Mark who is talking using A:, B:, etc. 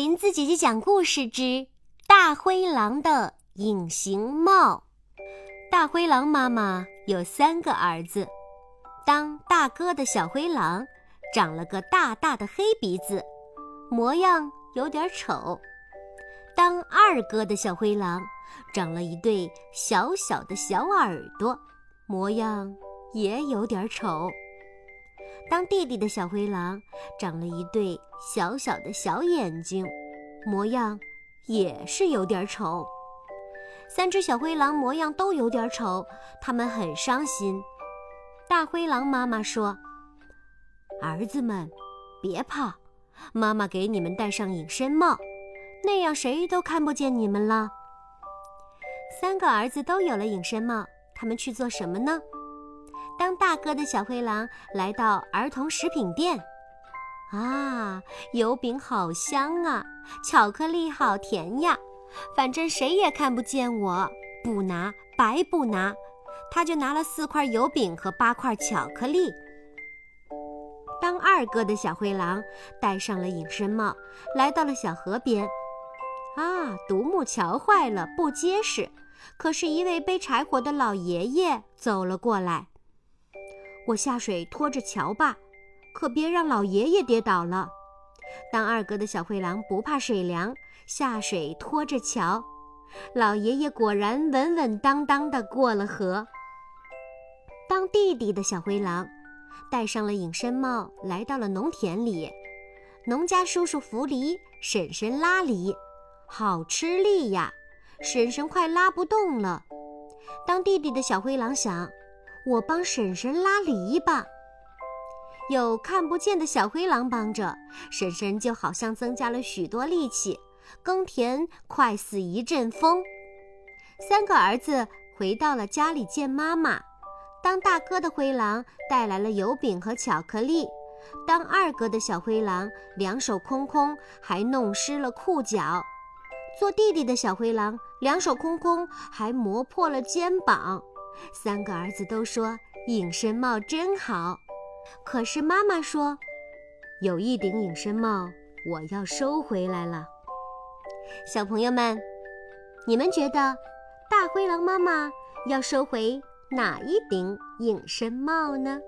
A: 林子姐姐讲故事之大灰狼的隐形帽。大灰狼妈妈有三个儿子，当大哥的小灰狼长了个大大的黑鼻子，模样有点丑；当二哥的小灰狼长了一对小小的小耳朵，模样也有点丑。当弟弟的小灰狼长了一对小小的小眼睛，模样也是有点丑。三只小灰狼模样都有点丑，他们很伤心。大灰狼妈妈说：“儿子们，别怕，妈妈给你们戴上隐身帽，那样谁都看不见你们了。”三个儿子都有了隐身帽，他们去做什么呢？当大哥的小灰狼来到儿童食品店，啊，油饼好香啊，巧克力好甜呀，反正谁也看不见我，不拿白不拿。他就拿了四块油饼和八块巧克力。当二哥的小灰狼戴上了隐身帽，来到了小河边，啊，独木桥坏了，不结实。可是，一位背柴火的老爷爷走了过来。我下水拖着桥吧，可别让老爷爷跌倒了。当二哥的小灰狼不怕水凉，下水拖着桥，老爷爷果然稳稳当当地过了河。当弟弟的小灰狼戴上了隐身帽，来到了农田里，农家叔叔扶犁，婶婶拉犁，好吃力呀！婶婶快拉不动了。当弟弟的小灰狼想。我帮婶婶拉犁吧，有看不见的小灰狼帮着，婶婶就好像增加了许多力气，耕田快似一阵风。三个儿子回到了家里见妈妈。当大哥的灰狼带来了油饼和巧克力，当二哥的小灰狼两手空空，还弄湿了裤脚，做弟弟的小灰狼两手空空，还磨破了肩膀。三个儿子都说隐身帽真好，可是妈妈说，有一顶隐身帽我要收回来了。小朋友们，你们觉得大灰狼妈妈要收回哪一顶隐身帽呢？